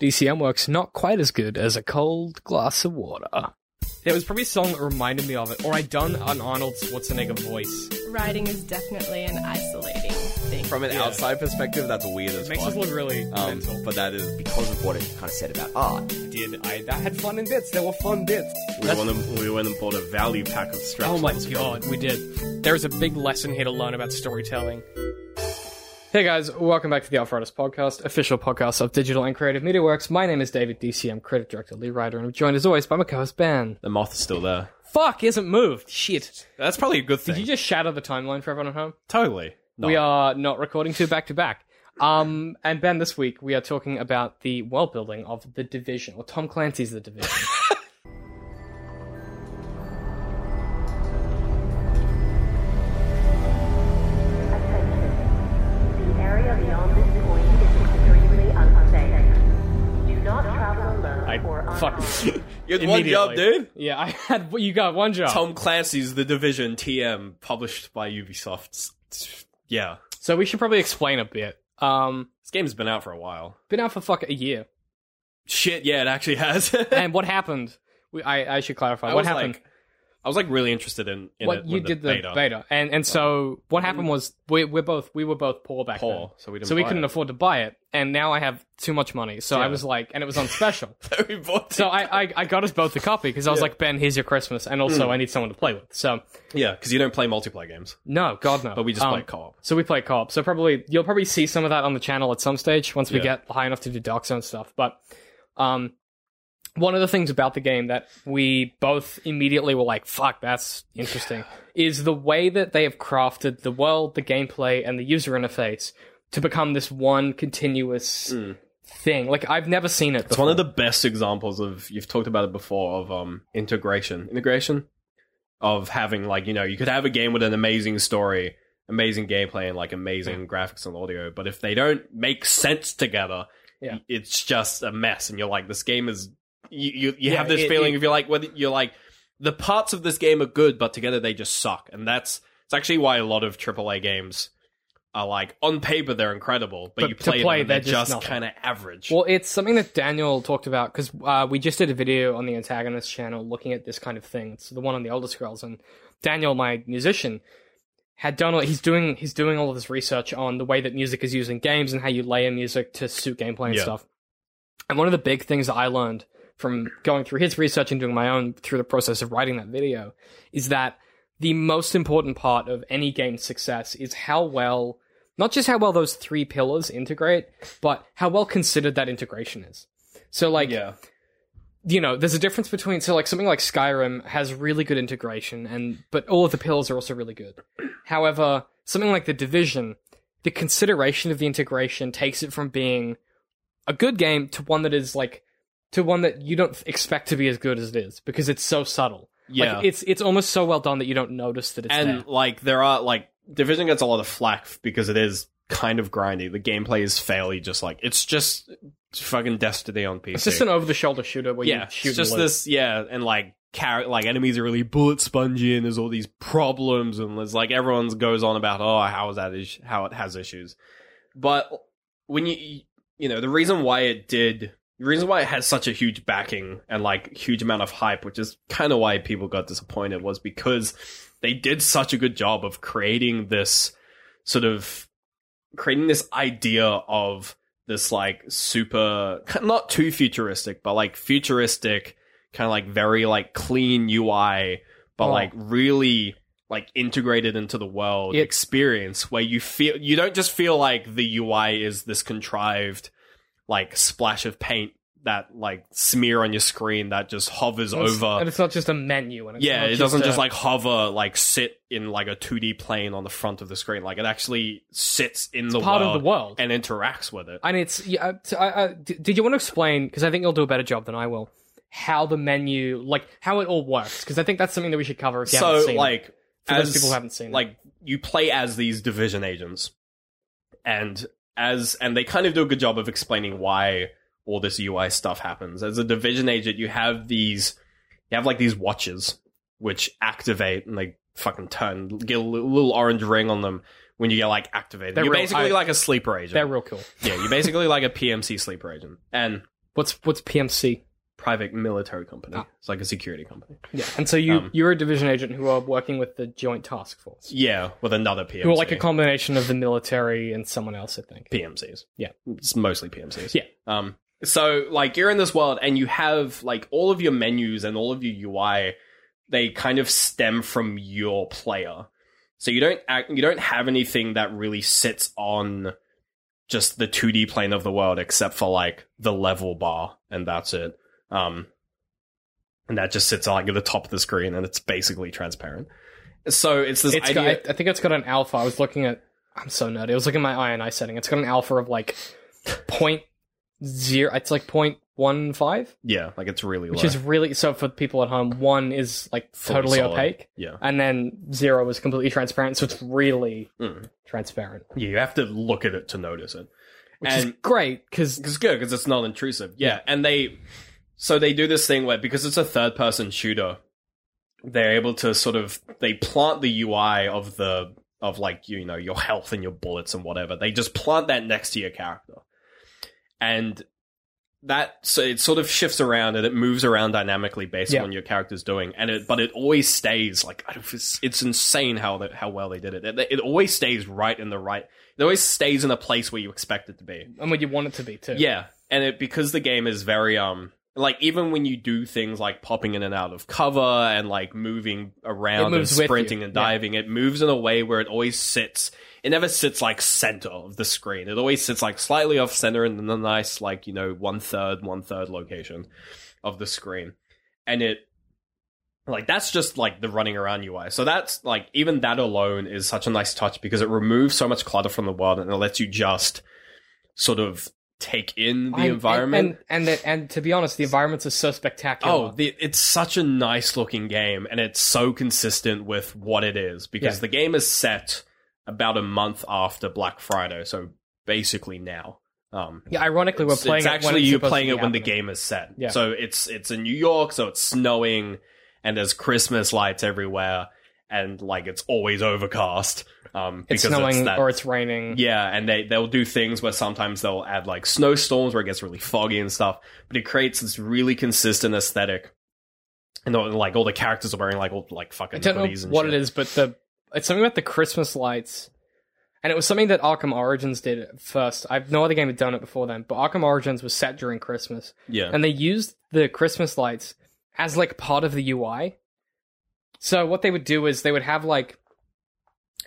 DCM works not quite as good as a cold glass of water. There was probably a song that reminded me of it, or I'd done an Arnold Schwarzenegger voice. Writing is definitely an isolating thing. From an Yeah. outside perspective, that's weird as It makes fuck. us look really um, mental. but that is because of what it kind of said about art. Did I? That had fun in bits. There were fun bits. We went, and, we went and bought a value pack of straps. Oh my god, we did. There's a big lesson here to learn about storytelling. Hey guys, welcome back to the Outriders podcast, official podcast of Digital and Creative Media Works. My name is David DCM, creative director, lead writer, and I'm joined as always by my co-host Ben. The moth is still there. Fuck, isn't moved. Shit. That's probably a good thing. Did you just shatter the timeline for everyone at home? totally. No. We are not recording two back to back. Um, and Ben, this week we are talking about the world building of The Division, or Tom Clancy's The Division. You had one job, dude. Yeah, I had. You got one job. Tom Clancy's The Division TM, published by Ubisoft. Yeah. So we should probably explain a bit. Um, This game's been out for a while. been out for fuck a year. Shit, yeah, it actually has. And what happened? We, I, I should clarify. I what happened? like, I was like really interested in, in what it you did the beta. beta, and and so what happened was we we're both we were both poor back Poor, then, so we didn't so we buy couldn't it. afford to buy it, and now I have too much money, so I was like, and it was on special, we bought so it. I, I I got us both a copy because I was like, Ben, here's your Christmas, and also I need someone to play with. So yeah, because you don't play multiplayer games, no, God no, but we just Um, play co-op. So we play co-op. So probably you'll probably see some of that on the channel at some stage once we Yeah. get high enough to do Dark Zone stuff. But um, one of the things about the game that we both immediately were like, "Fuck, that's interesting," is the way that they have crafted the world, the gameplay, and the user interface to become this one continuous thing. Like I've never seen it. Mm. It's one of the best examples of you've talked about it before of um integration. Integration of having like, you know, you could have a game with an amazing story, amazing gameplay and like amazing graphics and audio, but if they don't make sense together, Yeah. it's just a mess and you're like this game is you you, you Yeah, have this it- feeling it- if you're like whether you're like the parts of this game are good but together they just suck. And that's it's actually why a lot of AAA games are like on paper they're incredible, but, But you play, play, them and they're they're just just kind of average. Well, it's something that Daniel talked about because uh, we just did a video on the Antagonist channel looking at this kind of thing. It's the one on the Elder Scrolls, and Daniel, my musician, had done. all He's doing he's doing all of this research on the way that music is used in games and how you layer music to suit gameplay and Yeah. stuff. And one of the big things that I learned from going through his research and doing my own through the process of writing that video is that the most important part of any game's success is how well not just how well those three pillars integrate, but how well considered that integration is. So like yeah. you know, there's a difference between so like something like Skyrim has really good integration and but all of the pillars are also really good. However, something like The Division, the consideration of the integration takes it from being a good game to one that is like to one that you don't expect to be as good as it is because it's so subtle. Yeah. Like it's it's almost so well done that you don't notice that it's and there. like there are like Division gets a lot of flack because it is kind of grindy. The gameplay is fairly just like it's just fucking Destiny on PC. It's just an over the shoulder shooter where yeah, you shoot it's just this yeah, and like car- like enemies are really bullet spongy and there's all these problems and there's like everyone goes on about oh how is that is how it has issues, but when you you know the reason why it did the reason why it has such a huge backing and like huge amount of hype, which is kind of why people got disappointed, was because they did such a good job of creating this sort of creating this idea of this like super not too futuristic, but like futuristic kind of like very like clean UI, but Oh. like really like integrated into the world It- experience where you feel you don't just feel like the UI is this contrived like splash of paint that like smear on your screen that just hovers And over and it's not just a menu. And it's yeah, it doesn't a- just like hover, like sit in like a 2D plane on the front of the screen. Like it actually sits in the part world of the world. and interacts with it. And it's yeah. uh, I- I- did you want to explain? Because I think you'll do a better job than I will. How the menu, like how it all works, because I think that's something that we should cover. If you haven't so seen it. like For as those people who haven't seen it. like you play as these division agents, and as and they kind of do a good job of explaining why all this UI stuff happens. As a division agent, you have these, you have like these watches which activate and they fucking turn, get a little orange ring on them, when you get like activated. They're you're real- basically I- like a sleeper agent. They're real cool. yeah, you're basically like a PMC sleeper agent and What's what's PMC? Private military company. Ah. It's like a security company. Yeah, and so you Um, you're a division agent who are working with the Joint Task Force, Yeah, with another PMC. who are like a combination of the military and someone else, I think. PMCs. Yeah. It's mostly PMCs. Yeah. Um so like you're in this world and you have like all of your menus and all of your UI they kind of stem from your player. So you don't act, you don't have anything that really sits on just the 2D plane of the world except for like the level bar and that's it. Um and that just sits like at the top of the screen and it's basically transparent. So it's this It's idea got, I, I think it's got an alpha. I was looking at. I'm so nerdy. I was looking at my INI setting. It's got an alpha of like point zero. It's like point one five, yeah, like it's really which low. is really so for people at home. One is like Fully totally solid. opaque, yeah. and then zero is completely transparent. So it's really Mm. transparent, Yeah, you have to look at it to notice it. which and is great because it's good because it's not intrusive. Yeah, and they so they do this thing where because it's a third person shooter, they're able to sort of they plant the UI of the of like you know your health and your bullets and whatever. They just plant that next to your character, and that so it sort of shifts around and it moves around dynamically based Yeah. on what your character's doing, and it but it always stays like it's, it's insane how that how well they did it. it. It always stays right in the right. It always stays in a place where you expect it to be. and what you want it to be too. Yeah, and it because the game is very um like even when you do things like popping in and out of cover and like moving around and sprinting and yeah. diving, it moves in a way where it always sits. It never sits like center of the screen. It always sits like slightly off center in a nice like you know one third one third location of the screen, and it like that's just like the running around UI. So that's like even that alone is such a nice touch because it removes so much clutter from the world and it lets you just sort of take in the I- environment. and and, the, and to be honest, the environments are so spectacular. Oh, the, it's such a nice looking game, and it's so consistent with what it is because Yeah. the game is set about a month after Black Friday, so basically now. Um, yeah. Ironically, we're playing it's actually you playing it when the game is set. Yeah. So it's it's in New York, so it's snowing, and there's Christmas lights everywhere, and like it's always overcast. Um, It's snowing that, or it's raining. yeah, and they they'll do things where sometimes they'll add like snowstorms where it gets really foggy and stuff, but it creates this really consistent aesthetic. And like all the characters are wearing like all like I fucking don't know what shit. it is, but the it's something about the Christmas lights, and it was something that Arkham Origins did at first. I've no other game had done it before then, but Arkham Origins was set during Christmas, Yeah, and they used the Christmas lights as like part of the UI. So what they would do is they would have like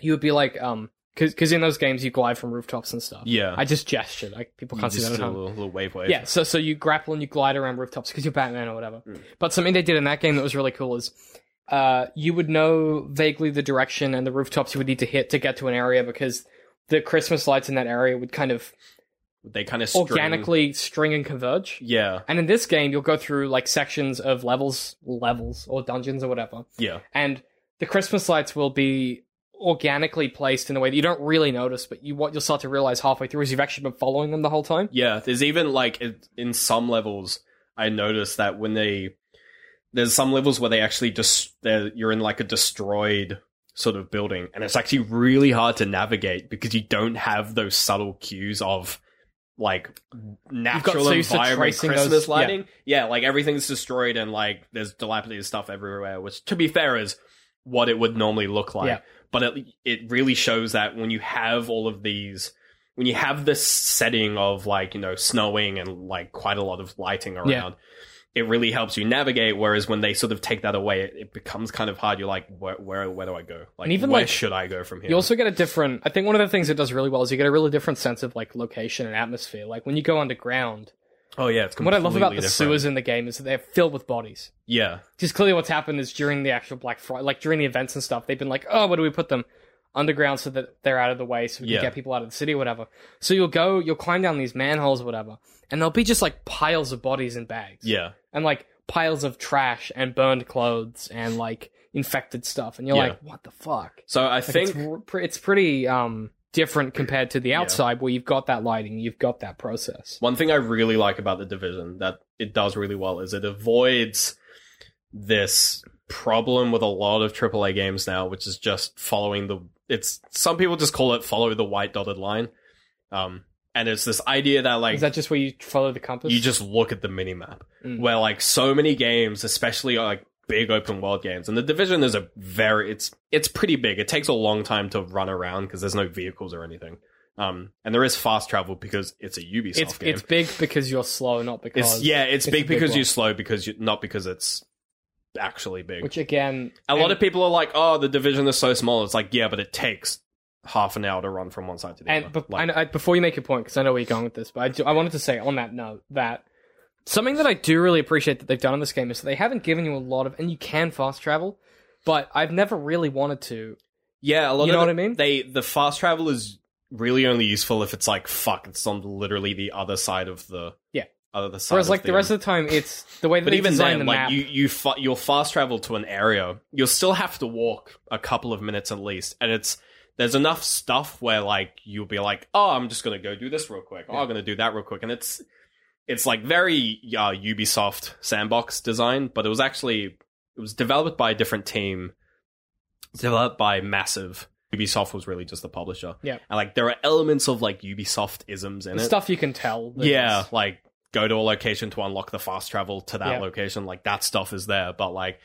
you would be like um because cause in those games you glide from rooftops and stuff. yeah. I just gestured. Like people can't see that at do a little, little wave wave. Yeah, so so you grapple and you glide around rooftops because you're Batman or whatever. Mm. But something they did in that game that was really cool is uh, you would know vaguely the direction and the rooftops you would need to hit to get to an area because the Christmas lights in that area would kind of they kind of organically string and converge. Yeah, And in this game, you'll go through like sections of levels, levels or dungeons or whatever, yeah, and the Christmas lights will be organically placed in a way that you don't really notice, but you what you'll start to realize halfway through is you've actually been following them the whole time. yeah. There's even like it, in some levels, I noticed that when they there's some levels where they actually just they're you're in like a destroyed sort of building, and it's actually really hard to navigate because you don't have those subtle cues of like natural so environment tracing Christmas those- yeah. lighting. Yeah. like everything's destroyed and like there's dilapidated stuff everywhere, which to be fair is what it would normally look like. Yeah. But it it really shows that when you have all of these when you have this setting of like, you know, snowing and like quite a lot of lighting around, Yeah. it really helps you navigate. Whereas when they sort of take that away, it, it becomes kind of hard. You're like, where, where, where do I go? Like, And even, where like, should I go from here? You also get a different. I think one of the things it does really well is you get a really different sense of like location and atmosphere. Like when you go underground, oh yeah, it's what I love about the different. sewers in the game is that they're filled with bodies. Yeah, Just clearly, what's happened is during the actual Black Friday, like during the events and stuff, they've been like, oh, where do we put them? Underground, so that they're out of the way, so we Yeah. can get people out of the city or whatever. So you'll go, you'll climb down these manholes or whatever, and there'll be just like piles of bodies in bags. yeah, and like piles of trash and burned clothes and like infected stuff, and you're Yeah. like, what the fuck? So I Like, think it's, it's pretty um different compared to the outside where you've got that lighting, you've got that process. One thing I really like about the division that it does really well is it avoids this problem with a lot of AAA games now, which is just following the. it's some people just call it follow the white dotted line. Um, and it's this idea that like Is that just where you follow the compass? you just look at the mini map Mm. where like so many games especially like big open world games. And the division is a very it's it's pretty big. It takes a long time to run around because there's no vehicles or anything. Um and there is fast travel because it's a ubisoft it's game. it's big because you're slow, not because It's- yeah it's, it's big big because one. you're slow because you not because it's actually big. Which again a lot of people are like oh the division is so small. It's like yeah but it takes half an hour to run from one side to the And other. but Like, I, before you make your point, because I know where you're going with this, but I, do, I wanted to say on that note that something that I do really appreciate that they've done in this game is that they haven't given you a lot of, and you can fast travel, but I've never really wanted to. Yeah, a lot You know the- what I mean? They the fast travel is really only useful if it's like fuck, it's on literally the other side of the Yeah. other side. Whereas like the rest of the time, it's the way that but even then, the like map. you you fa- you'll fast travel to an area, you'll still have to walk a couple of minutes at least, and it's there's enough stuff where like you'll be like, oh, I'm just gonna go do this real quick. Oh, I'm gonna do that real quick, and it's it's like very uh, Ubisoft sandbox design, but it was actually it was developed by a different team, developed by Massive. Ubisoft was really just the publisher. Yeah. and like there are elements of like Ubisoft isms in the it. stuff you can tell. Yeah, it's- like go to a location to unlock the fast travel to that Yeah. location. Like that stuff is there, but like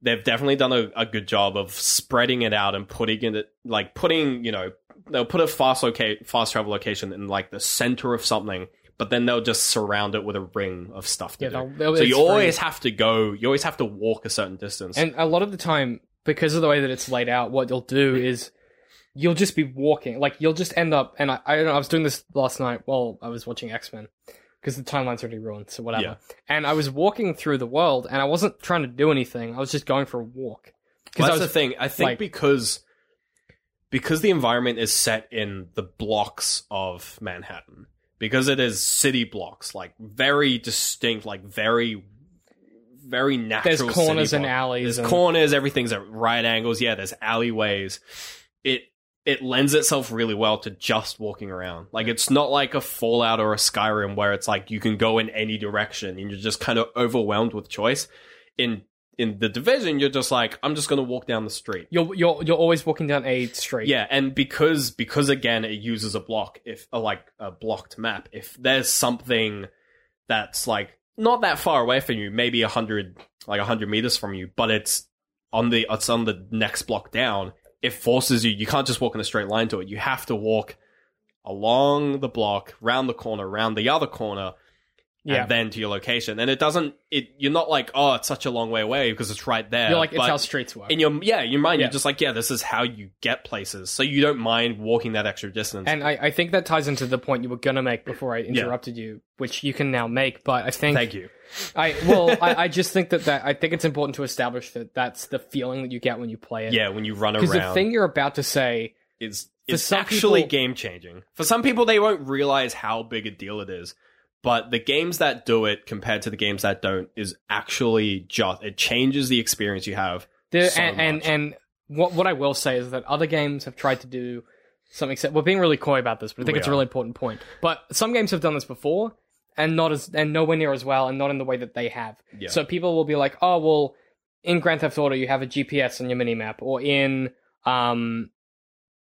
they've definitely done a, a good job of spreading it out and putting it like putting you know they'll put a fast loca- fast travel location in like the center of something, but then they'll just surround it with a ring of stuff to Yeah, do. they'll- they'll- so you free. always have to go. You always have to walk a certain distance. And a lot of the time, because of the way that it's laid out, what you'll do mm-hmm. is you'll just be walking. Like you'll just end up. And I, I don't know. I was doing this last night while I was watching X Men because the timeline's already ruined. So whatever. Yeah. And I was walking through the world, and I wasn't trying to do anything. I was just going for a walk. Well, that's was the thing. I think like- because because the environment is set in the blocks of Manhattan, because it is city blocks, like very distinct, like very very natural. There's corners and alleys. There's and, corners. Everything's at right angles. Yeah, there's alleyways. It it lends itself really well to just walking around. Like it's not like a Fallout or a Skyrim where it's like you can go in any direction and you're just kind of overwhelmed with choice. In in the division, you're just like, I'm just gonna walk down the street. You're you're you're always walking down a street. Yeah, and because because again it uses a block if uh, like a blocked map. If there's something that's like not that far away from you, maybe a hundred like a hundred meters from you, but it's on the it's on the next block down. It forces you. You can't just walk in a straight line to it. You have to walk along the block, round the corner, round the other corner, yeah. and then to your location. And it doesn't. It you're not like oh it's such a long way away because it's right there. You're like it's but- how streets work. in your yeah, your mind, Yeah. you're just like, yeah, this is how you get places, so you don't mind walking that extra distance. And I, I think that ties into the point you were gonna make before I interrupted you, which you can now make. But I think Thank you. I well, I, I just think that, that I think it's important to establish that that's the feeling that you get when you play it. Yeah, when you run because the thing you're about to say, is it's some actually people- game changing. For some people, they won't realize how big a deal it is. But the games that do it compared to the games that don't is actually just it changes the experience you have. So and, and and what what I will say is that other games have tried to do something. We're being really coy about this, but I think We it's a really important point. But some games have done this before, and not as and nowhere near as well, and not in the way that they have. Yeah. So people will be like, oh well, in Grand Theft Auto you have a GPS on your minimap, or in um,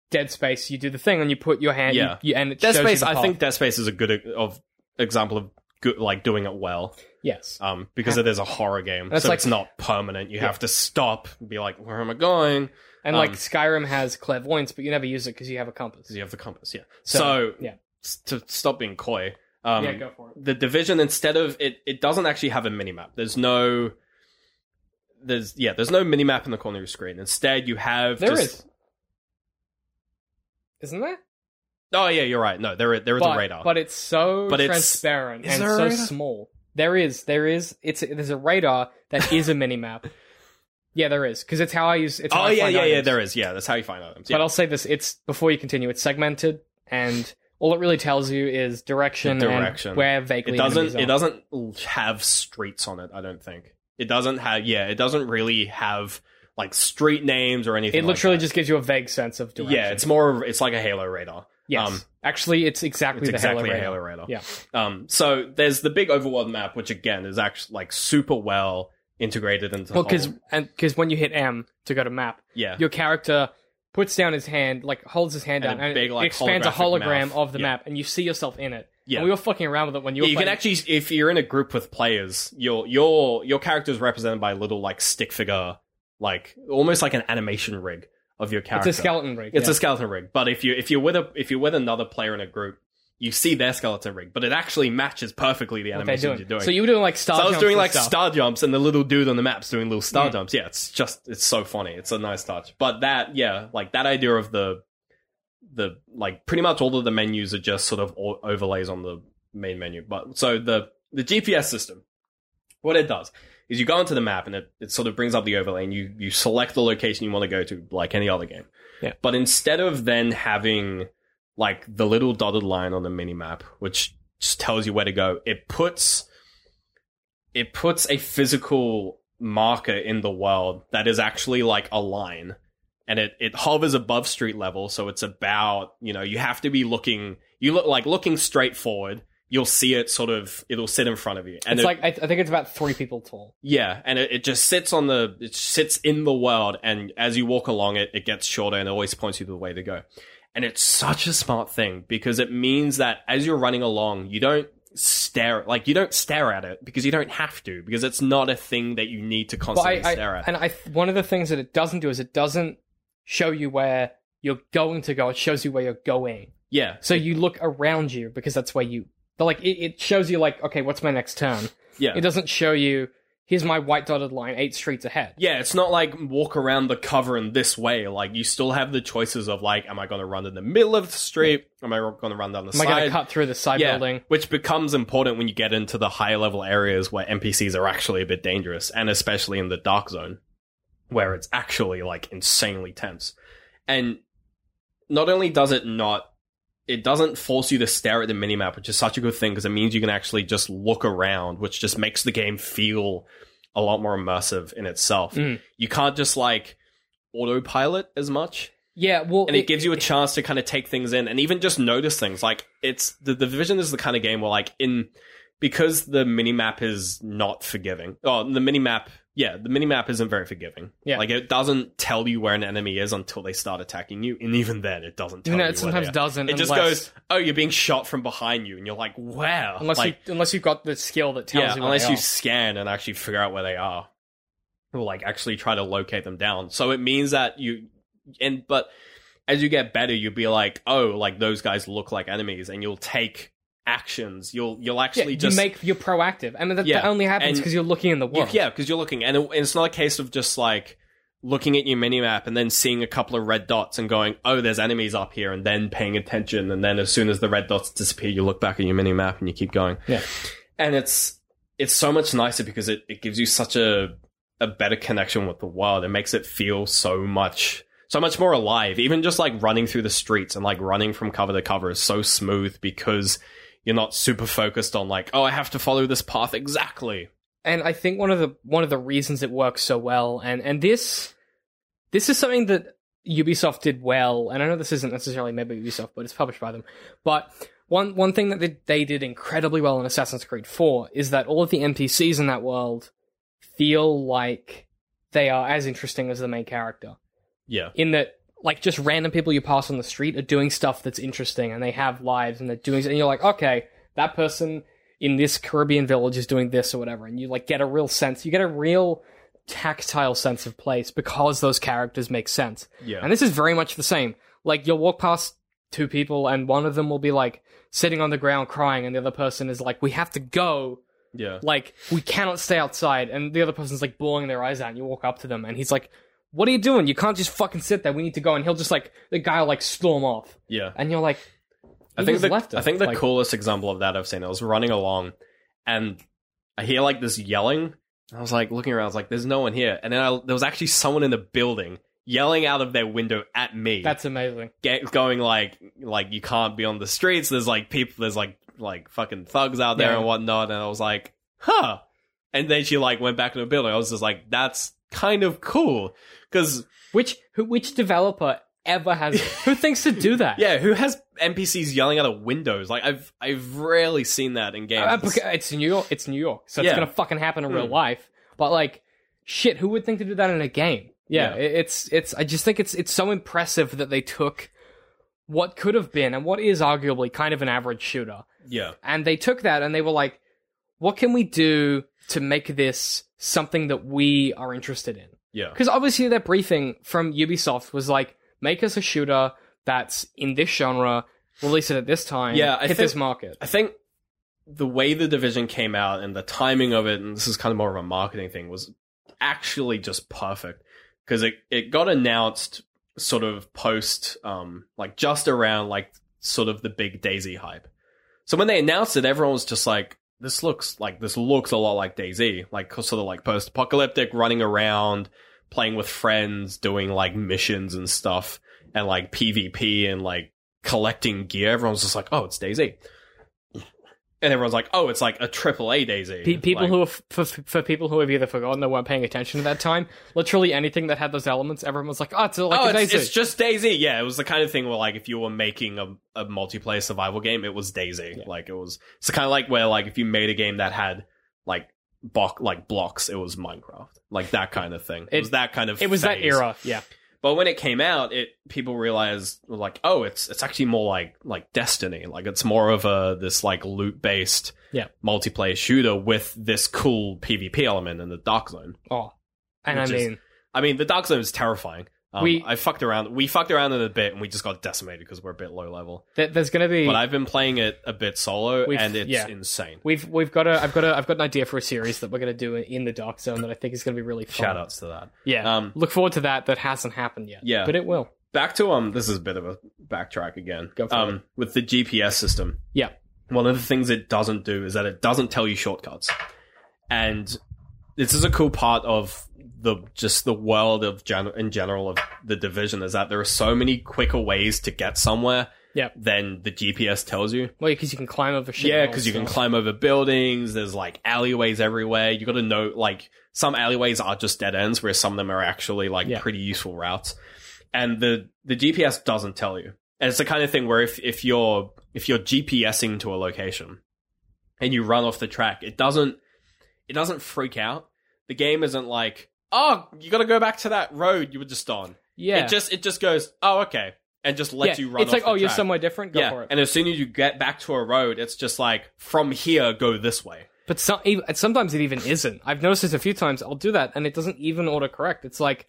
Dead Space you do the thing and you put your hand, Yeah. you, you, and it Dead shows you Space, I think Dead Space is a good of example of good like doing it well. yes. Um, because it is a horror game, That's so like- it's not permanent. You have to stop and be like, "Where am I going?" And um, like Skyrim has clairvoyance, but you never use it because you have a compass. Because you have the compass. Yeah. So, So, yeah. s- to stop being coy, um, yeah, go for it. the division instead of it, it doesn't actually have a minimap. There's no, there's yeah, there's no minimap in the corner of your screen. Instead, you have There just, is, isn't there? Oh yeah, you're right. No, there is, there is but, a radar. but it's so But it's- transparent is and so small. There is, there is. It's there's a radar that is a mini map. Yeah, there is because it's how I use. It's how oh yeah, yeah, yeah. items. There is. Yeah, that's how you find items. Yeah. But I'll say this: it's before you continue. It's segmented, and all it really tells you is direction, The direction. and where vaguely it doesn't. It doesn't have streets on it. I don't think it doesn't have. Yeah, it doesn't really have like street names or anything. It like literally that. just gives you a vague sense of direction. Yeah, it's more. It's like a Halo radar. Yes. um, Actually, it's exactly It's the exactly Halo a radar. Halo radar. Yeah. Um, so there's the big overworld map, which again is actually like super well integrated into Well, because because when you hit M to go to map, Yeah, your character puts down his hand, like holds his hand And down, and big, it like, expands a hologram mouth. of the Yeah. map, and you see yourself in it. Yeah. And we were fucking around with it when you were Yeah, you can actually, if you're in a group with players, your your your character is represented by a little like stick figure, like almost like an animation rig of your character. It's a skeleton rig. It's yeah. a skeleton rig. But if you if you're with a if you're with another player in a group, you see their skeleton rig, but it actually matches perfectly the animations doing. you're doing. So you were doing like star So I was doing like stuff. star jumps, and the little dude on the map's doing little star Mm. jumps. Yeah, it's just it's so funny. It's a nice touch. But that, yeah, like that idea of the the like pretty much all of the menus are just sort of overlays on the main menu. But so the the GPS system, what it does is you go into the map and it, it sort of brings up the overlay and you you select the location you want to go to like any other game. Yeah. But instead of then having like the little dotted line on the mini map, which just tells you where to go, it puts it puts a physical marker in the world that is actually like a line and it, it hovers above street level so it's about you know you have to be looking you look like looking straight forward you'll see it sort of it'll sit in front of you and it's it- like I, I think it's about three people tall. yeah, and it, it just sits on the it sits in the world, and as you walk along it, it gets shorter and it always points you to the way to go. And it's such a smart thing because it means that as you're running along, you don't stare like you don't stare at it because you don't have to because it's not a thing that you need to constantly I, I stare at. and I one of the things that it doesn't do is it doesn't show you where you're going to go. It shows you where you're going. yeah, So you look around you because that's where you. But like it, it shows you like okay, what's my next turn? yeah, It doesn't show you. Here's my white dotted line, eight streets ahead. yeah. It's not like walk around the cover in this way. Like you still have the choices of like, am I going to run in the middle of the street? Am I going to run down the Am I side? going to cut through the side yeah, building? which becomes important when you get into the higher level areas where NPCs are actually a bit dangerous, and especially in the dark zone, where it's actually like insanely tense. And not only does it not, it doesn't force you to stare at the minimap, which is such a good thing because it means you can actually just look around, which just makes the game feel a lot more immersive in itself. Mm. You can't just like autopilot as much Yeah, well, and it, gives you a chance to kind of take things in and even just notice things like it's the, the division is the kind of game where like in because the mini map is not forgiving oh the mini map yeah the mini map isn't very forgiving Yeah. like it doesn't tell you where an enemy is until they start attacking you and even then it doesn't tell No, you it where sometimes doesn't. it just unless, goes oh you're being shot from behind you and you're like wow unless like, you unless you've got the skill that tells yeah you. where unless they you are. scan and actually figure out where they are or like actually try to locate them down so it means that you and but as you get better you'll be like oh like those guys look like enemies and you'll take actions you'll you'll Yeah, actually you just make you're proactive. I mean, that, Yeah, that only happens because you're looking in the you- world. yeah because you're looking and it, it's not a case of just like looking at your minimap and then seeing a couple of red dots and going oh there's enemies up here and then paying attention and then as soon as the red dots disappear you look back at your minimap and you keep going Yeah. and it's it's so much nicer because it, it gives you such a a better connection with the world. It makes it feel so much so much more alive. Even just like running through the streets and like running from cover to cover is so smooth because you're not super focused on like, oh, I have to follow this path exactly. and I think one of the one of the reasons it works so well, and and this this is something that Ubisoft did well, and I know this isn't necessarily made by Ubisoft, but it's published by them. But one one thing that they, they did incredibly well in Assassin's Creed 4 is that all of the NPCs in that world feel like they are as interesting as the main character. Yeah. in that like just random people you pass on the street are doing stuff that's interesting and they have lives and they're doing and you're like okay that person in this caribbean village is doing this or whatever. And you like get a real sense you get a real tactile sense of place because those characters make sense. Yeah. and this is very much the same. Like you'll walk past two people and one of them will be like sitting on the ground crying and the other person is like we have to go. Yeah. like we cannot stay outside. And the other person's like bawling their eyes out and you walk up to them and he's like what are you doing you can't just fucking sit there we need to go and he'll just like the guy will like storm off Yeah. and you're like I think the left I think the Like, coolest example of that I've seen. I was running along, and I hear like this yelling. I was like looking around. I was like, "There's no one here." And then I, there was actually someone in the building yelling out of their window at me. that's amazing get, going like like you can't be on the streets. There's like people. There's like like fucking thugs out there Yeah. and whatnot. And I was like, huh. And then she like went back to the building. I was just like, that's kind of cool because which who which developer ever has who thinks to do that yeah, who has NPCs yelling out of windows? Like I've I've rarely seen that in games. Uh, it's New York it's New York so it's Yeah. gonna fucking happen in real Hmm. life but like shit who would think to do that in a game Yeah, Yeah. it- it's it's. I just think it's it's so impressive that they took what could have been and what is arguably kind of an average shooter, Yeah. and they took that and they were like, "What can we do to make this something that we are interested in?" Yeah. Because obviously their briefing from Ubisoft was like, "Make us a shooter that's in this genre, release it at this time, Yeah, I hit think- this market." I think the way the division came out and the timing of it, and this is kind of more of a marketing thing, was actually just perfect because it it got announced sort of post, um, like just around like sort of the big DayZ hype. So when they announced it, everyone was just like, "This looks like this looks a lot like DayZ, like sort of like post apocalyptic, running around, playing with friends, doing like missions and stuff, and like PvP and like collecting gear." Everyone's just like, "Oh, it's DayZ." And everyone's like, "Oh, it's like a triple A DayZ." Pe- people Like- who have, for, for people who have either forgotten or weren't paying attention at that time, literally anything that had those elements, everyone was like, "Oh, it's like oh, a it's, DayZ." it's just DayZ. Yeah, it was the kind of thing where, like, if you were making a, a multiplayer survival game, it was DayZ. Yeah. Like, it was. It's kind of like where, like, if you made a game that had like block, like blocks, it was Minecraft. Like that kind of thing. It, It- was that kind of. it was that era, yeah. But when it came out, it people realized like, oh, it's it's actually more like like Destiny. Like it's more of a this like loot based Yeah. multiplayer shooter with this cool PvP element in the Dark Zone. Oh, and I is- mean, I mean, the Dark Zone is terrifying. Um, We- I fucked around. We fucked around in a bit, and we just got decimated because we're a bit low level. th- there's gonna be. But I've been playing it a bit solo, We've- and it's yeah. insane. We've we've got a I've got a I've got an idea for a series that we're gonna do in the Dark Zone that I think is gonna be really fun. Shout outs to that. Yeah. Um, Look forward to that. That hasn't happened yet. Yeah. But it will. Back to um, this is a bit of a backtrack again. Go for um, it. with the GPS system. Yeah. One of the things it doesn't do is that it doesn't tell you shortcuts, and this is a cool part of the just the world of gen- in general of the division is that there are so many quicker ways to get somewhere Yeah. than the GPS tells you. Well, because you can climb over shit. Yeah, because you can climb over buildings. There's like alleyways everywhere. You got to know like some alleyways are just dead ends, whereas some of them are actually like Yeah. pretty useful routes. And the the GPS doesn't tell you. And it's the kind of thing where if if you're if you're GPSing to a location and you run off the track, it doesn't it doesn't freak out. The game isn't like, oh, you got to go back to that road you were just on. Yeah. It just it just goes, oh, okay, and just lets yeah. you run. It's like, oh, you're somewhere different. Go yeah, for it. and as soon as you get back to a road, it's just like from here, go this way. But some, sometimes it even isn't. I've noticed this a few times. I'll do that, and it doesn't even autocorrect. It's like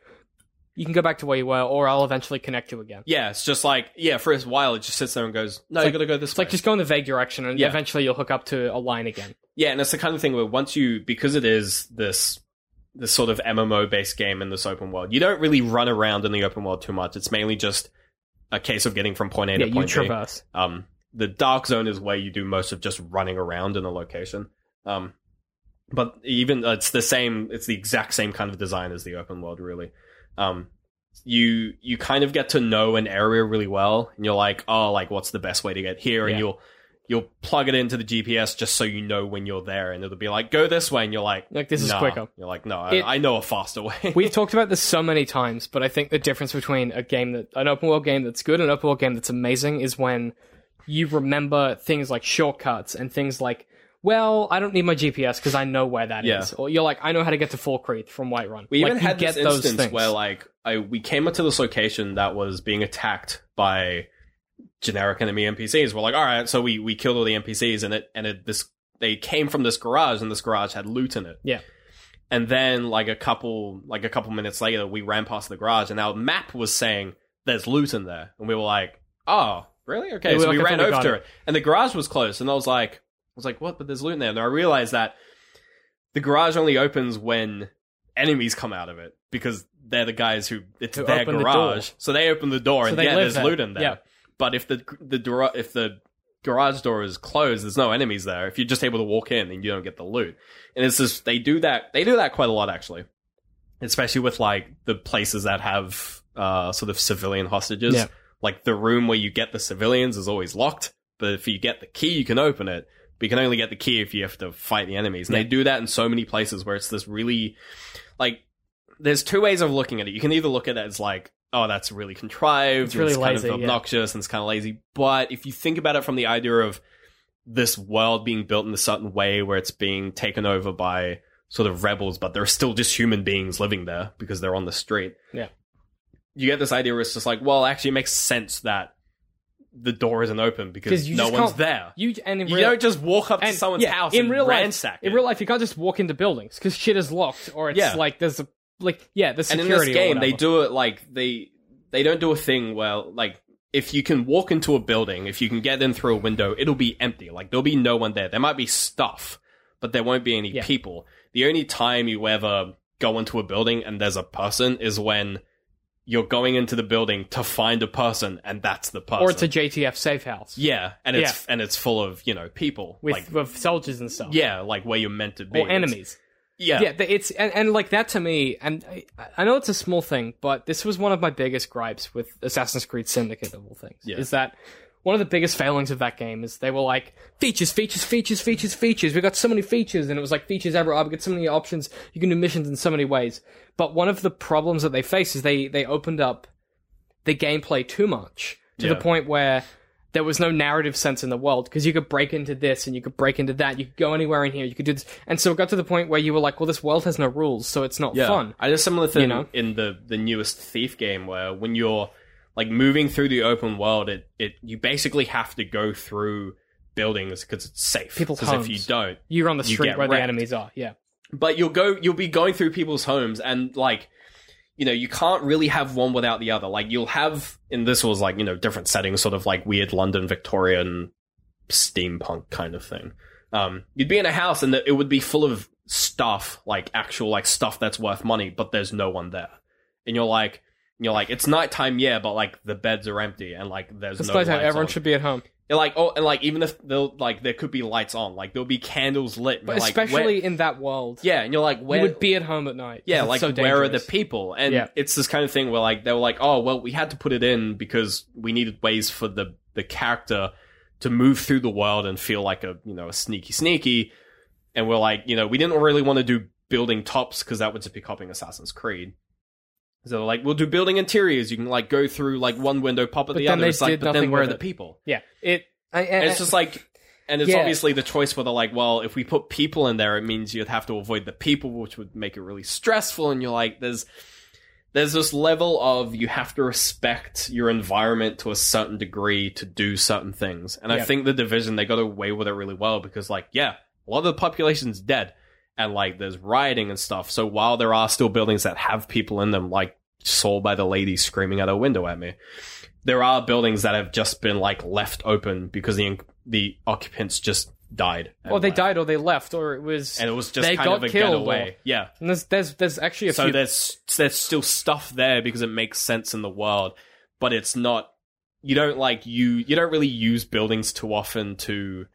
you can go back to where you were, or I'll eventually connect you again. Yeah, it's just like yeah. For a while, it just sits there and goes, "No, It's you like- got to go this It's way." like just go in the vague direction, and Yeah. eventually you'll hook up to a line again. yeah, and it's the kind of thing where once you because it is this this sort of MMO based game in this open world, you don't really run around in the open world too much. It's mainly just a case of getting from point A yeah, to you point B. traverse. Um, the dark zone is where you do most of just running around in a location. Um, but even it's the same. It's the exact same kind of design as the open world, really. Um, you you kind of get to know an area really well, and you're like, oh, like what's the best way to get here? Yeah. And you'll you'll plug it into the GPS just so you know when you're there, and it'll be like, go this way, and you're like, Like, this is quicker. You're like, no, It- I, I know a faster way. We've talked about this so many times, but I think the difference between a game that an open world game that's good and an open world game that's amazing is when you remember things like shortcuts and things like, well, I don't need my GPS because I know where that is, Yeah. or you're like, I know how to get to Falkreath from Whiterun. We like, even had this instance where like I we came up to this location that was being attacked by generic enemy NPCs. We're like, all right, so we we killed all the NPCs and it and it this they came from this garage and this garage had loot in it. Yeah. And then like a couple like a couple minutes later we ran past the garage and our map was saying there's loot in there. And we were like, Oh, really? Okay. Yeah, we so like, we ran over to it. And the garage was closed and I was like was like, what? But there's loot in there. And I realized that the garage only opens when enemies come out of it because they're the guys who it's Who their open the garage. So they open the door So and yeah, there's there. loot in there. Yeah. But if the the door if the garage door is closed, there's no enemies there. If you're just able to walk in, then you don't get the loot. And it's just they do that. They do that quite a lot actually, especially with like the places that have uh sort of civilian hostages. Yeah. Like the room where you get the civilians is always locked, but if you get the key, you can open it. But you can only get the key if you have to fight the enemies. And Yeah. they do that in so many places where it's this really like there's two ways of looking at it. You can either look at it as like, oh, that's really contrived, It's really kind lazy, of yeah. obnoxious, and it's kind of lazy. But if you think about it from the idea of this world being built in a certain way where it's being taken over by sort of rebels, but they're still just human beings living there because they're on the street. Yeah. You get this idea where it's just like, well, actually, it makes sense that the door isn't open because you no just one's can't- there. You and in You real, don't just walk up to and, someone's yeah, house in and real life, ransack In real life, you can't just walk into buildings because shit is locked or it's Yeah. like there's a like yeah, the security. and in security. this game they whatever. do it like they they don't do a thing where like if you can walk into a building if you can get in through a window it'll be empty like there'll be no one there there might be stuff but there won't be any Yeah. people the only time you ever go into a building and there's a person is when you're going into the building to find a person and that's the person or it's a JTF safe house yeah and it's and it's full of you know people with like with soldiers and stuff. yeah like where you're meant to be or enemies. yeah yeah, it's and, and like that to me, and I, I know it's a small thing, but this was one of my biggest gripes with Assassin's Creed Syndicate of all things. Yeah. Is that one of the biggest failings of that game is they were like features, features, features, features, features. We got so many features, and it was like features everywhere. Ah, we got so many options. You can do missions in so many ways. But one of the problems that they face is they they opened up the gameplay too much to Yeah. the point where there was no narrative sense in the world because you could break into this and you could break into that. You could go anywhere in here. You could do this, and so it got to the point where you were like, "Well, this world has no rules, so it's not Yeah, fun." I did a similar thing You know? in the the newest Thief game where when you're like moving through the open world, it it you basically have to go through buildings because it's safe. People's 'Cause if homes. you don't, You're on the You street get where the wrecked. enemies are. Yeah, but you'll go you'll be going through people's homes and like you know you can't really have one without the other like you'll have and this was like you know different settings sort of like weird london victorian steampunk kind of thing um you'd be in a house and it would be full of stuff like actual like stuff that's worth money but there's no one there and you're like you're like it's nighttime yeah but like the beds are empty and like there's it's no nighttime. lights Everyone on. should be at home, And, like oh and like even if they'll like there could be lights on like there'll be candles lit and but you're like, where- especially in that world, yeah and you're like where you would be at home at night. yeah, it's like so where are the dangerous. people? And Yeah. it's this kind of thing where like they were like, oh well, we had to put it in because we needed ways for the the character to move through the world and feel like a you know a sneaky sneaky. And we're like, you know, we didn't really want to do building tops because that would just be copying Assassin's Creed. So they're like, we'll do building interiors. You can like go through like one window, pop at But the other. It's like, did but then nothing where are the people? Yeah, it. I, and, it's just like, and it's Yeah. obviously the choice where they're like, well, if we put people in there, it means you'd have to avoid the people, which would make it really stressful. And you're like, there's, there's this level of you have to respect your environment to a certain degree to do certain things. And I think the division, they got away with it really well because like, yeah, a lot of the population's dead and like there's rioting and stuff. So while there are still buildings that have people in them, like saw by the lady screaming out her window at me, there are buildings that have just been like left open because the the occupants just died. or they left. died, or they left, or it was. and it was just they kind got of a killed, getaway. or- Yeah. and there's there's there's actually a So few. there's there's still stuff there because it makes sense in the world, but it's not. You don't like you. You don't really use buildings too often to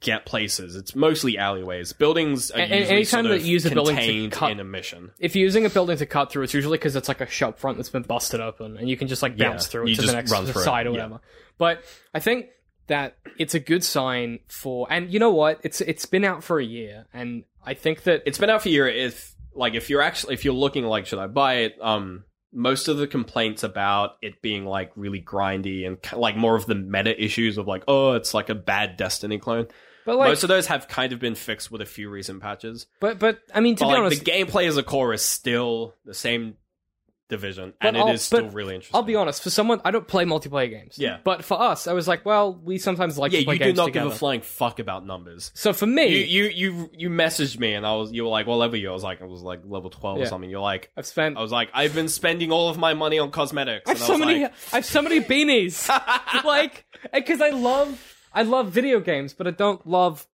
get places. It's mostly alleyways. Buildings are A- anytime that you use a building to cut- in a mission. if you're using a building to cut through, it's usually because it's like a shop front that's been busted open, and you can just like Yeah, bounce through it to the next through it, side or yeah. whatever. But I think that it's a good sign for, and you know what? It's it's been out for a year, and I think that it's been out for a year. If like if you're actually if you're looking like should I buy it, um, most of the complaints about it being like really grindy and like more of the meta issues of like oh it's like a bad Destiny clone. but like, most of those have kind of been fixed with a few recent patches. but but I mean to But be like honest, the gameplay as a core is still the same division, But and it I'll- is still really interesting. I'll be honest. For someone, I don't play multiplayer games. Yeah. But for us, I was like, well, we sometimes like Yeah, to play you do games not together. give a flying fuck about numbers. so for me, You you you you messaged me and I was you were like, what level you? I was like, I was like level twelve Yeah. or something. You're like, I've spent I was like, I've been spending all of my money on cosmetics. I have and I so was many. like, I have so many beanies. like, because I love, I love video games, but I don't love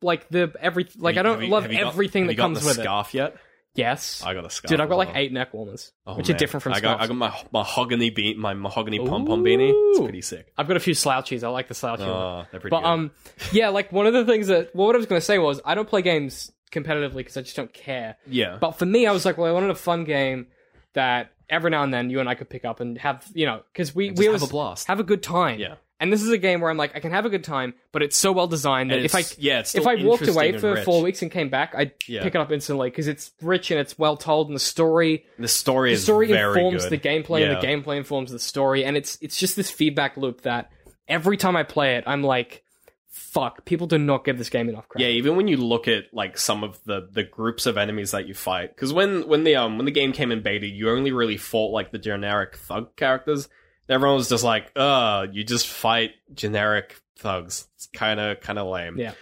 like the every. Like, I don't love everything that comes with it. scarf yet? Yes, I got a scarf. dude, I've got as like well. eight neck warmers, Oh, which man. are different from I got I scarves. got my mahogany beat my mahogany pom pom beanie. It's Ooh. pretty sick. I've got a few slouchies. I like the slouchy. one. Oh, they're pretty But good. um, yeah, like one of the things that well, what I was going to say was I don't play games competitively because I just don't care. yeah, But for me, I was like, well, I wanted a fun game that every now and then you and I could pick up and have, you know, because we we have always a blast. have a good time. Yeah. And this is a game where I'm like, I can have a good time, but it's so well designed that if I yeah, if I walked away for rich. four weeks and came back, I'd Yeah. pick it up instantly because it's rich and it's well told, and the story the story the is story very informs good. the gameplay, and the gameplay informs the story, and it's it's just this feedback loop that every time I play it, I'm like, fuck, people do not give this game enough credit. Yeah, even when you look at like some of the the groups of enemies that you fight, because when when the um when the game came in beta, you only really fought like the generic thug characters. Everyone was just like, "Uh, you just fight generic thugs." It's kind of kind of lame. Yeah.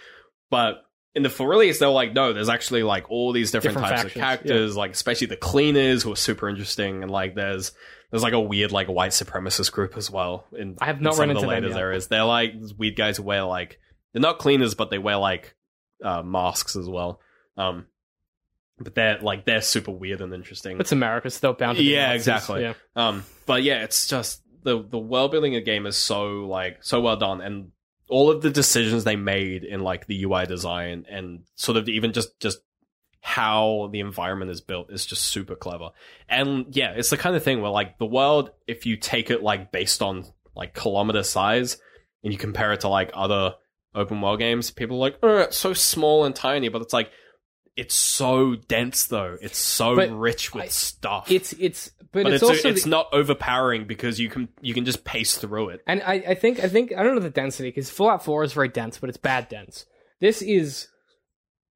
But in the full release, they were like, "No, there's actually like all these different, Different types factions, of characters, like especially the cleaners who are super interesting, and like there's." There's like a weird like white supremacist group as well. In I have in not some run of the into them latest yet. areas. They're like weird guys who wear like they're not cleaners, but they wear like uh, masks as well. Um, but they're like they're super weird and interesting. It's America, so they're bound to be Yeah, Nazis, exactly. Yeah. Um, but yeah, it's just the the world building of the game is so like so well done, and all of the decisions they made in like the UI design and sort of even just just how the environment is built is just super clever. And yeah, it's the kind of thing where like the world, if you take it like based on like kilometer size and you compare it to like other open world games, people are like, oh, it's so small and tiny, but it's like it's so dense though. It's so But rich with I- stuff It's it's but, but it's, it's also it's the- not overpowering because you can you can just pace through it. And I, I think I think I don't know the density because Fallout Four is very dense, but it's bad dense. This is,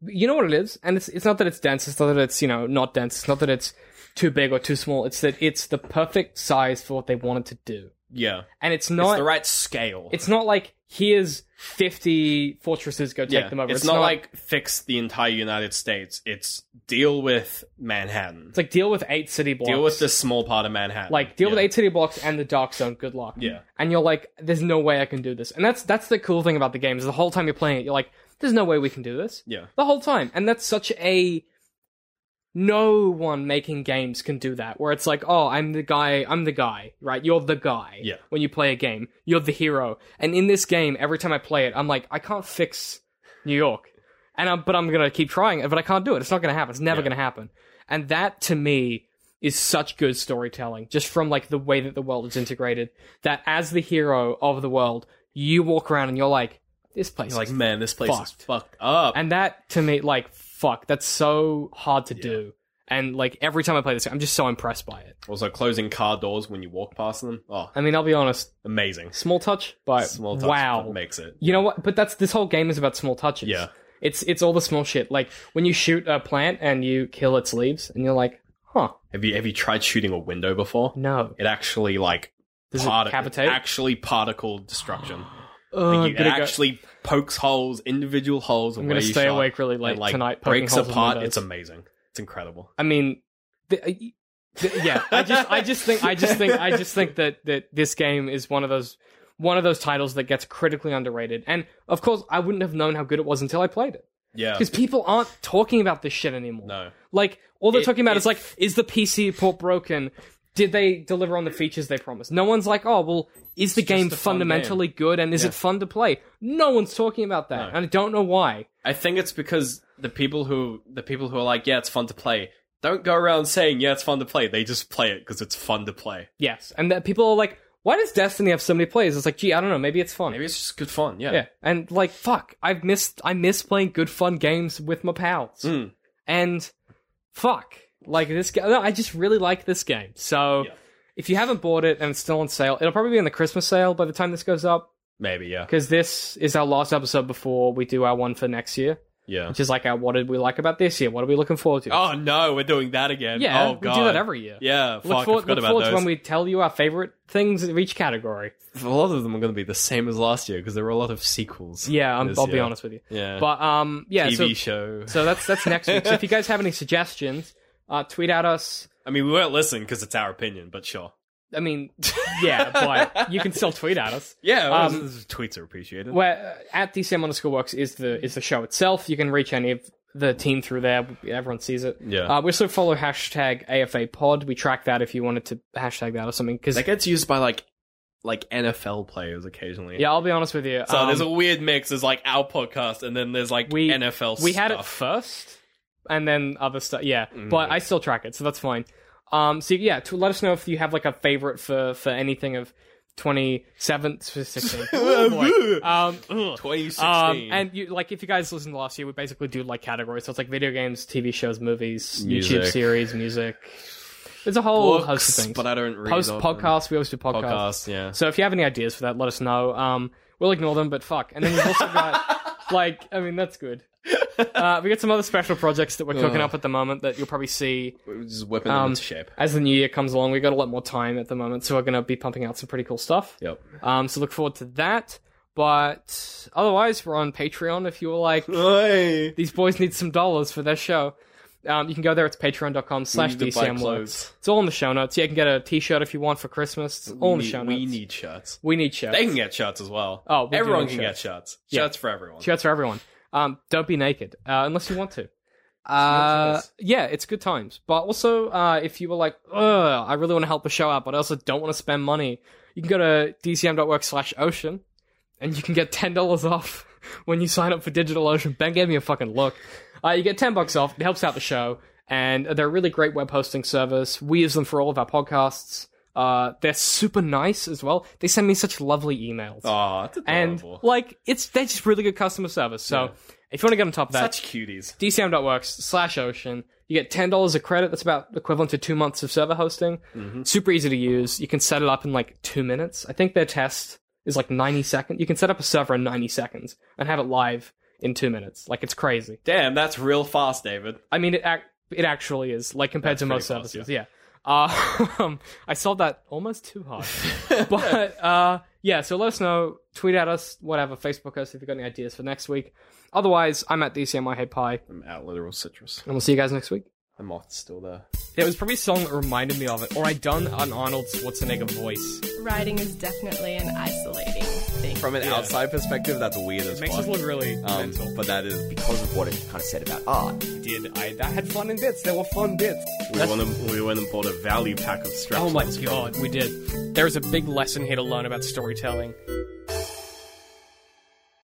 you know what it is, and it's it's not that it's dense. It's not that it's you know not dense. It's not that it's too big or too small. It's that it's the perfect size for what they wanted to do, Yeah, and it's it's not. the right scale. It's not like here's fifty fortresses, go take yeah, them over. It's, not, like fix the entire United States. It's deal with Manhattan. it's like deal with eight city blocks. deal with this small part of Manhattan. Like deal with Yeah. eight city blocks and the dark zone. Good luck. Yeah. and you're like, there's no way I can do this. And that's that's the cool thing about the game is the whole time you're playing it, you're like, there's no way we can do this. Yeah. The whole time, and that's such a no one making games can do that. Where it's like, oh, I'm the guy, I'm the guy, right? You're the guy. Yeah. When you play a game, you're the hero. And in this game, every time I play it, I'm like, I can't fix New York, and I'm, but I'm gonna keep trying it, but I can't do it. It's not gonna happen. It's never Yeah. gonna happen. And that to me is such good storytelling, just from like the way that the world is integrated. That as the hero of the world, you walk around and you're like, this place You're like, man, this place fucked. is fucked up. and that to me, like, fuck, that's so hard to do. And like every time I play this, I'm just so impressed by it. also, closing car doors when you walk past them. Oh, I mean, I'll be honest, amazing. small touch, but Small touch wow, makes it. you know what? But that's this whole game is about small touches. Yeah. it's it's all the small shit. Like when you shoot a plant and you kill its leaves, and you're like, huh, Have you have you tried shooting a window before? no, It actually like does parti- it cavitate? actually particle destruction. Ugh, Like, you, it gonna go- actually pokes holes, individual holes. I'm gonna stay shot, awake really late and, like, tonight. breaks apart. It's amazing. It's incredible. I mean, the, uh, the- yeah. I just, I just think, I just think, I just think that that this game is one of those, one of those titles that gets critically underrated. And of course, I wouldn't have known how good it was until I played it, Yeah. because people aren't talking about this shit anymore. No. Like all they're It- talking about it- is like, is the PC port broken? Did they deliver on the features they promised? No one's like, oh well, is the It's game just a fun fundamentally good and is Yeah. it fun to play? No one's talking about that, No. and I don't know why. I think it's because the people who the people who are like, yeah, it's fun to play, don't go around saying, yeah, it's fun to play. They just play it because it's fun to play. Yes, and that people are like, why does Destiny have so many players? It's like, gee, I don't know, maybe it's fun. Maybe it's just good fun. Yeah. Yeah, and like fuck, I've missed I miss playing good fun games with my pals. Mm. And fuck, like this game, I just really like this game. So Yeah. if you haven't bought it and it's still on sale, it'll probably be in the Christmas sale by the time this goes up Maybe. Yeah. because this is our last episode before we do our one for next year, Yeah. which is like our what did we like about this year? What are we looking forward to? Oh no, we're doing that again. yeah, Oh we do that every year. Yeah. Look fuck, I forward, forgot look about forward those. to when we tell you our favorite things of each category. A lot of them are going to be the same as last year because there were a lot of sequels. Yeah, I'm, I'll be honest with you. Yeah. But um, yeah, TV so show. So that's that's next week. So if you guys have any suggestions, uh, tweet at us. I mean, we won't listen because it's our opinion, but sure. I mean, yeah, but you can still tweet at us. Yeah. Um, Um, tweets are appreciated. Where uh, at DCM underscore works is the is the show itself. You can reach any of the team through there. Everyone sees it. Yeah. Uh, we also follow hashtag AFA Pod. We track that if you wanted to hashtag that or something. Because that gets used by like like NFL players occasionally. yeah, I'll be honest with you. So um, there's a weird mix. There's like our podcast, and then there's like We- NFL. we had it first and then other stuff yeah Mm. but i still track it so that's fine um so yeah to let us know if you have like a favorite for for anything of 27th 16 oh um 2016. um, and you like if you guys listened to last year, we basically do like categories. So it's like video games, TV shows, movies, YouTube series, music. There's a whole host of things. but I don't read Post often. podcasts, we always do podcasts. Podcasts, yeah. So if you have any ideas for that, let us know. Um, We'll ignore them, but fuck. And then we've also got, like, I mean, that's good. Uh, we got some other special projects that we're cooking up at the moment that you'll probably see We're just whipping them um, into shape. as the new year comes along. We've got a lot more time at the moment, so we're going to be pumping out some pretty cool stuff. Yep. Um, so look forward to that. But otherwise, we're on Patreon. If you were like, Hey. these boys need some dollars for their show, um, you can go there. It's patreon.com slash need to buy DCM clothes. It's all in the show notes. Yeah, you can get a t-shirt if you want for Christmas. It's all in the show notes. we need shirts. We need shirts. They can get shirts as well. Oh, we do everyone can get shirts. Shirts for everyone. Shirts for everyone. Um, don't be naked uh, unless you want to. Uh, yeah, it's good times. But also, uh, if you were like, I really want to help the show out, but I also don't want to spend money, you can go to dcm.work slash ocean and you can get $10 off when you sign up for DigitalOcean. Ben gave me a fucking look. Uh, you get 10 bucks off. It helps out the show. And they're a really great web hosting service. We use them for all of our podcasts. Uh, they're super nice as well. They send me such lovely emails. Oh, that's and like, it's, they're just really good customer service. So, Yeah. if you want to get on top of that, Such cuties. dcm.works slash ocean. You get $10 a credit. That's about equivalent to two months of server hosting. Super easy to use. You can set it up in like two minutes. I think their test is like 90 seconds. You can set up a server in 90 seconds and have it live in two minutes. Like it's crazy. Damn, that's real fast, David. I mean, it ac- it actually is like compared That's to most fast, services. Yeah. Uh, um, I sold that almost too hard, but uh, yeah. So let us know, tweet at us, whatever, Facebook us if you've got any ideas for next week. Otherwise, I'm at DCM I Hate Pie, I'm at literal citrus. and we'll see you guys next week. The moth's still there. It was probably a song that reminded me of it, or I'd done an Arnold Schwarzenegger voice. Writing is definitely an isolating thing. From an outside perspective, that's weird as It makes fuck. us look really um, mental. but that is because of what it kind of said about art. did I? I had fun in bits. There were fun bits. We went, and, we went and bought a value pack of straps. Oh my god, we did. There's a big lesson here to learn about storytelling.